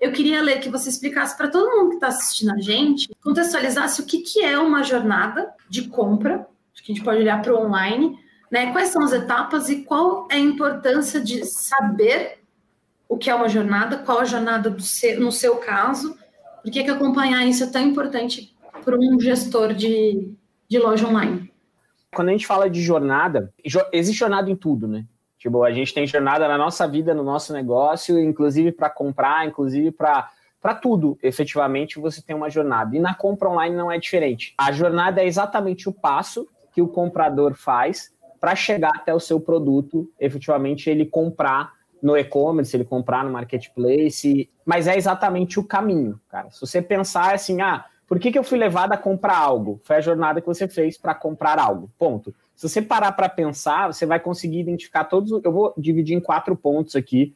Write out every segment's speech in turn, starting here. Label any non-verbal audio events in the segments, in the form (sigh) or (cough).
eu queria ler que você explicasse para todo mundo que está assistindo a gente, contextualizasse o que, que é uma jornada de compra, acho que a gente pode olhar para o online, né? Quais são as etapas e qual é a importância de saber o que é uma jornada, qual a jornada seu, no seu caso, por que, que acompanhar isso é tão importante para um gestor de, de loja online? Quando a gente fala de jornada, existe jornada em tudo, né? Tipo, a gente tem jornada na nossa vida, no nosso negócio, inclusive para comprar, inclusive para para tudo, efetivamente, você tem uma jornada. E na compra online não é diferente. A jornada é exatamente o passo que o comprador faz para chegar até o seu produto, efetivamente ele comprar no e-commerce, ele comprar no marketplace, mas é exatamente o caminho, cara. Se você pensar assim, ah, por que, que eu fui levado a comprar algo? Foi a jornada que você fez para comprar algo. Ponto. Se você parar para pensar, você vai conseguir identificar todos. Eu vou dividir em quatro pontos aqui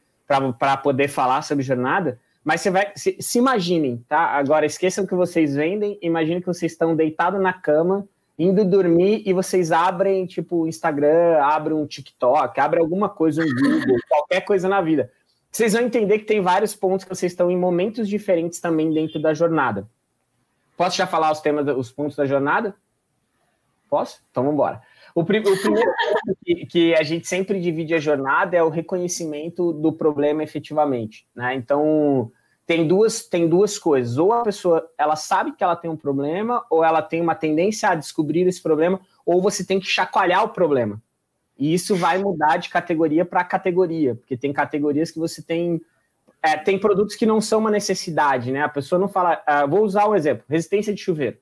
para poder falar sobre jornada. Mas você vai. Se, se, imaginem, tá? Agora esqueçam que vocês vendem. Imagine que vocês estão deitados na cama, indo dormir, e vocês abrem, tipo, Instagram, abrem um TikTok, abrem alguma coisa, um Google, (laughs) qualquer coisa na vida. Vocês vão entender que tem vários pontos que vocês estão em momentos diferentes também dentro da jornada. Posso já falar os temas, os pontos da jornada? Posso? Então vamos embora. O, pri o primeiro (laughs) que, que, a gente sempre divide a jornada é o reconhecimento do problema efetivamente, né? Então tem duas tem duas coisas. Ou a pessoa ela sabe que ela tem um problema, ou ela tem uma tendência a descobrir esse problema, ou você tem que chacoalhar o problema. E isso vai mudar de categoria para categoria, porque tem categorias que você tem é, tem produtos que não são uma necessidade, né? A pessoa não fala, uh, vou usar um exemplo, resistência de chuveiro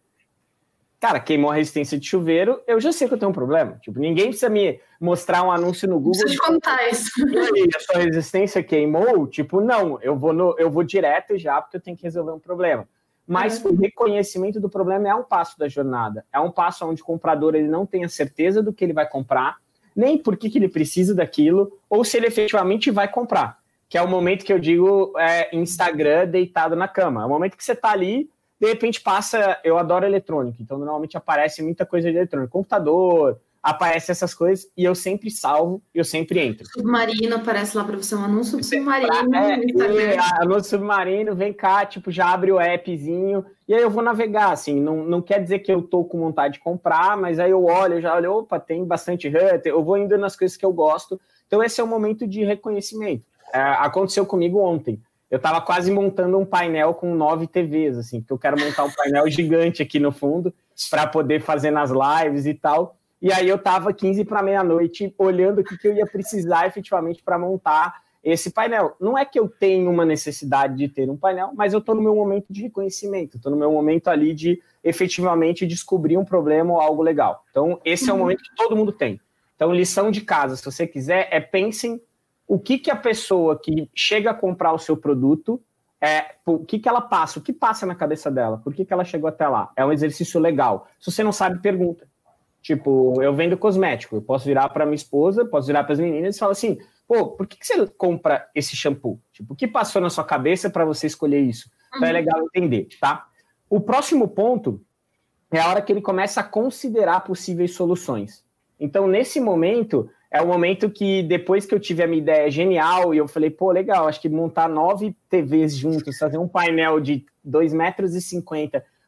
cara, queimou a resistência de chuveiro, eu já sei que eu tenho um problema. Tipo, ninguém precisa me mostrar um anúncio no Google. Precisa contar isso. (laughs) a sua resistência queimou? Tipo, não, eu vou, no, eu vou direto já porque eu tenho que resolver um problema. Mas uhum. o reconhecimento do problema é um passo da jornada. É um passo onde o comprador ele não tem a certeza do que ele vai comprar, nem por que, que ele precisa daquilo, ou se ele efetivamente vai comprar. Que é o momento que eu digo é, Instagram deitado na cama. É o momento que você está ali de repente passa, eu adoro eletrônica, então normalmente aparece muita coisa de eletrônica, computador, aparece essas coisas e eu sempre salvo, eu sempre entro. Submarino aparece lá para você um anúncio do submarino é, Instagram. anúncio submarino, vem cá, tipo, já abre o appzinho e aí eu vou navegar, assim, não, não quer dizer que eu tô com vontade de comprar, mas aí eu olho, eu já olho, opa, tem bastante hunter, eu vou indo nas coisas que eu gosto, então esse é o momento de reconhecimento. É, aconteceu comigo ontem eu estava quase montando um painel com nove TVs, assim, porque eu quero montar um painel (laughs) gigante aqui no fundo para poder fazer nas lives e tal. E aí eu estava 15 para meia-noite olhando o que, que eu ia precisar efetivamente para montar esse painel. Não é que eu tenho uma necessidade de ter um painel, mas eu estou no meu momento de reconhecimento, estou no meu momento ali de efetivamente descobrir um problema ou algo legal. Então, esse é o uhum. momento que todo mundo tem. Então, lição de casa, se você quiser, é pensem o que, que a pessoa que chega a comprar o seu produto, é, o que, que ela passa, o que passa na cabeça dela, por que, que ela chegou até lá. É um exercício legal. Se você não sabe, pergunta. Tipo, eu vendo cosmético, eu posso virar para minha esposa, posso virar para as meninas e falar assim: pô, por que, que você compra esse shampoo? Tipo, o que passou na sua cabeça para você escolher isso? Então é uhum. legal entender, tá? O próximo ponto é a hora que ele começa a considerar possíveis soluções. Então, nesse momento, é o momento que, depois que eu tive a minha ideia genial, e eu falei, pô, legal, acho que montar nove TVs juntos, fazer um painel de 2,50 metros e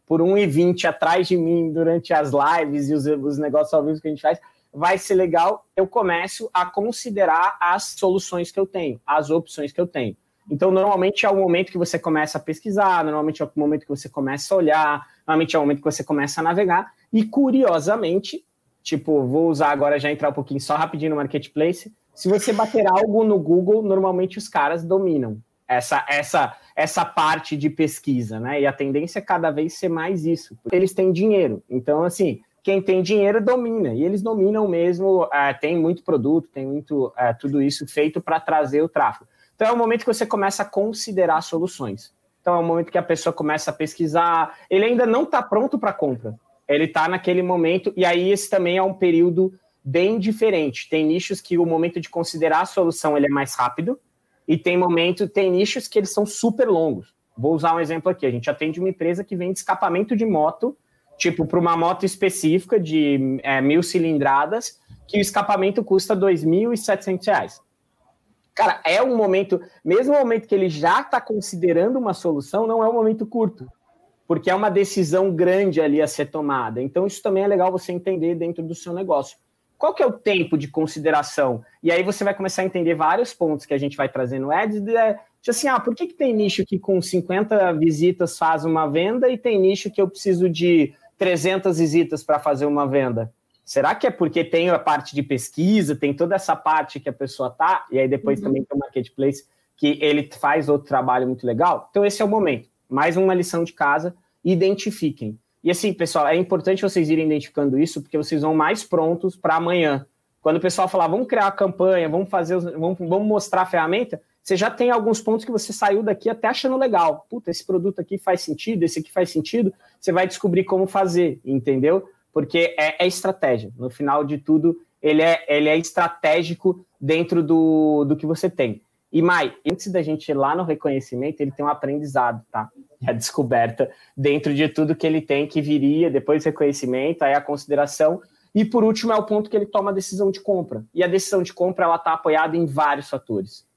por 1,20 atrás de mim durante as lives e os, os negócios ao vivo que a gente faz, vai ser legal. Eu começo a considerar as soluções que eu tenho, as opções que eu tenho. Então, normalmente é o momento que você começa a pesquisar, normalmente é o momento que você começa a olhar, normalmente é o momento que você começa a navegar, e curiosamente, Tipo, vou usar agora já entrar um pouquinho só rapidinho no marketplace. Se você bater algo no Google, normalmente os caras dominam essa essa essa parte de pesquisa, né? E a tendência é cada vez ser mais isso. Eles têm dinheiro, então assim, quem tem dinheiro domina e eles dominam mesmo. É, tem muito produto, tem muito é, tudo isso feito para trazer o tráfego. Então é o momento que você começa a considerar soluções. Então é o momento que a pessoa começa a pesquisar. Ele ainda não está pronto para compra ele está naquele momento, e aí esse também é um período bem diferente. Tem nichos que o momento de considerar a solução ele é mais rápido, e tem momento, tem nichos que eles são super longos. Vou usar um exemplo aqui. A gente atende uma empresa que vende escapamento de moto, tipo, para uma moto específica de é, mil cilindradas, que o escapamento custa R$ 2.700. Cara, é um momento, mesmo o momento que ele já está considerando uma solução, não é um momento curto, porque é uma decisão grande ali a ser tomada. Então, isso também é legal você entender dentro do seu negócio. Qual que é o tempo de consideração? E aí você vai começar a entender vários pontos que a gente vai trazer no Ads, de, de assim, ah, por que, que tem nicho que com 50 visitas faz uma venda e tem nicho que eu preciso de 300 visitas para fazer uma venda? Será que é porque tem a parte de pesquisa, tem toda essa parte que a pessoa tá, e aí depois uhum. também tem o marketplace que ele faz outro trabalho muito legal? Então esse é o momento. Mais uma lição de casa, identifiquem. E assim, pessoal, é importante vocês irem identificando isso, porque vocês vão mais prontos para amanhã. Quando o pessoal falar, vamos criar a campanha, vamos fazer, vamos, vamos mostrar a ferramenta, você já tem alguns pontos que você saiu daqui até achando legal. Puta, esse produto aqui faz sentido, esse aqui faz sentido. Você vai descobrir como fazer, entendeu? porque é, é, estratégia. No final de tudo, ele é, ele é estratégico dentro do, do que você tem. E, Mai, antes da gente ir lá no reconhecimento, ele tem um aprendizado, tá? A descoberta dentro de tudo que ele tem, que viria, depois reconhecimento, aí a consideração. E, por último, é o ponto que ele toma a decisão de compra. E a decisão de compra, ela está apoiada em vários fatores.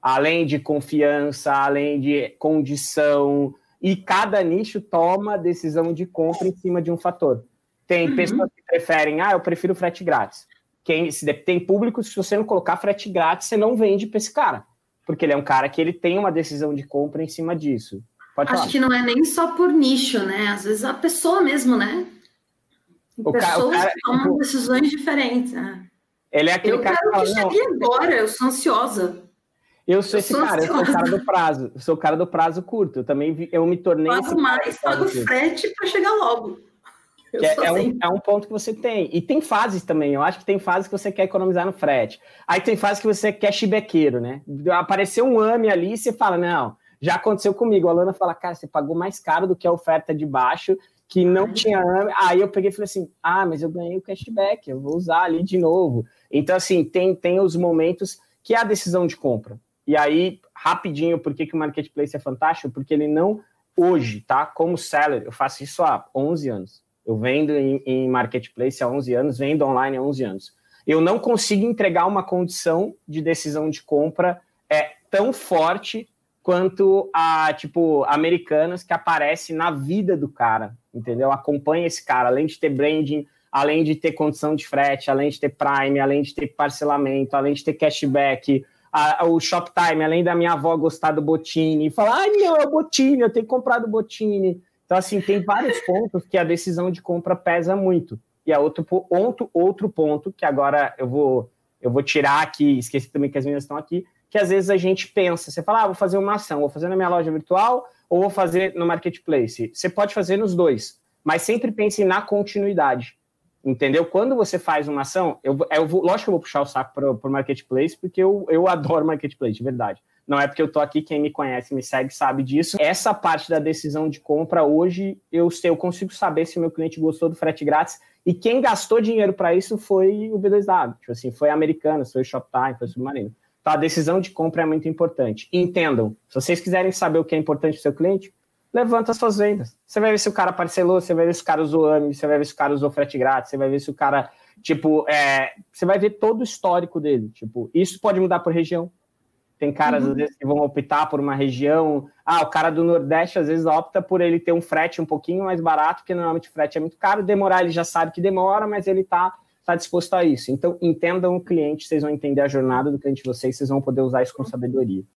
Além de confiança, além de condição, e cada nicho toma a decisão de compra em cima de um fator. Tem uhum. pessoas que preferem, ah, eu prefiro frete grátis. Quem, se tem público, se você não colocar frete grátis, você não vende para esse cara. Porque ele é um cara que ele tem uma decisão de compra em cima disso. Pode Acho falar. que não é nem só por nicho, né? Às vezes a pessoa mesmo, né? O Pessoas cara, que tomam tipo, decisões diferentes. Né? Ele é aquele eu cara que fala, chegue agora, eu sou ansiosa. Eu sou eu esse sou cara, ansiosa. eu sou o cara do prazo, eu sou o cara do prazo curto. Eu também eu me tornei. Pago mais, pago frete para chegar logo. (laughs) É, é, um, é, um, ponto que você tem. E tem fases também. Eu acho que tem fases que você quer economizar no frete. Aí tem fases que você quer chibequeiro, né? Apareceu um AME ali e você fala, não, já aconteceu comigo. A Lana fala, cara, você pagou mais caro do que a oferta de baixo, que não tinha AME. Aí eu peguei e falei assim, ah, mas eu ganhei o cashback, eu vou usar ali de novo. Então, assim, tem, tem os momentos que é a decisão de compra. E aí, rapidinho, por que, que o Marketplace é fantástico? Porque ele não, hoje, tá? Como seller, eu faço isso há 11 anos eu vendo em, em marketplace há 11 anos, vendo online há 11 anos. Eu não consigo entregar uma condição de decisão de compra é, tão forte quanto a, tipo, americanas que aparece na vida do cara, entendeu? Acompanha esse cara, além de ter branding, além de ter condição de frete, além de ter Prime, além de ter parcelamento, além de ter cashback, a, o Shoptime, além da minha avó gostar do Botini, falar, ai meu, é o Botini, eu tenho comprado o Botini. Então, assim, tem vários pontos que a decisão de compra pesa muito. E é outro, outro, ponto que agora eu vou, eu vou tirar aqui, esqueci também que as meninas estão aqui, que às vezes a gente pensa, você fala, ah, vou fazer uma ação, vou fazer na minha loja virtual ou vou fazer no marketplace. Você pode fazer nos dois, mas sempre pense na continuidade. Entendeu? Quando você faz uma ação, eu, eu vou, lógico que eu vou puxar o saco para o marketplace, porque eu, eu adoro marketplace, de verdade. Não é porque eu tô aqui, quem me conhece, me segue, sabe disso. Essa parte da decisão de compra, hoje, eu, sei, eu consigo saber se meu cliente gostou do frete grátis. E quem gastou dinheiro para isso foi o B2W. Tipo assim, foi a Americana, foi o Shoptime, foi o Submarino. Então, a decisão de compra é muito importante. Entendam, se vocês quiserem saber o que é importante para o seu cliente, levanta as suas vendas. Você vai ver se o cara parcelou, você vai ver se o cara usou AMI, você vai ver se o cara usou frete grátis, você vai ver se o cara, tipo, é, você vai ver todo o histórico dele. Tipo, isso pode mudar por região, tem caras, uhum. às vezes, que vão optar por uma região. Ah, o cara do Nordeste, às vezes, opta por ele ter um frete um pouquinho mais barato, porque normalmente o frete é muito caro. Demorar, ele já sabe que demora, mas ele está tá disposto a isso. Então, entendam o cliente, vocês vão entender a jornada do cliente de vocês, vocês vão poder usar isso com sabedoria.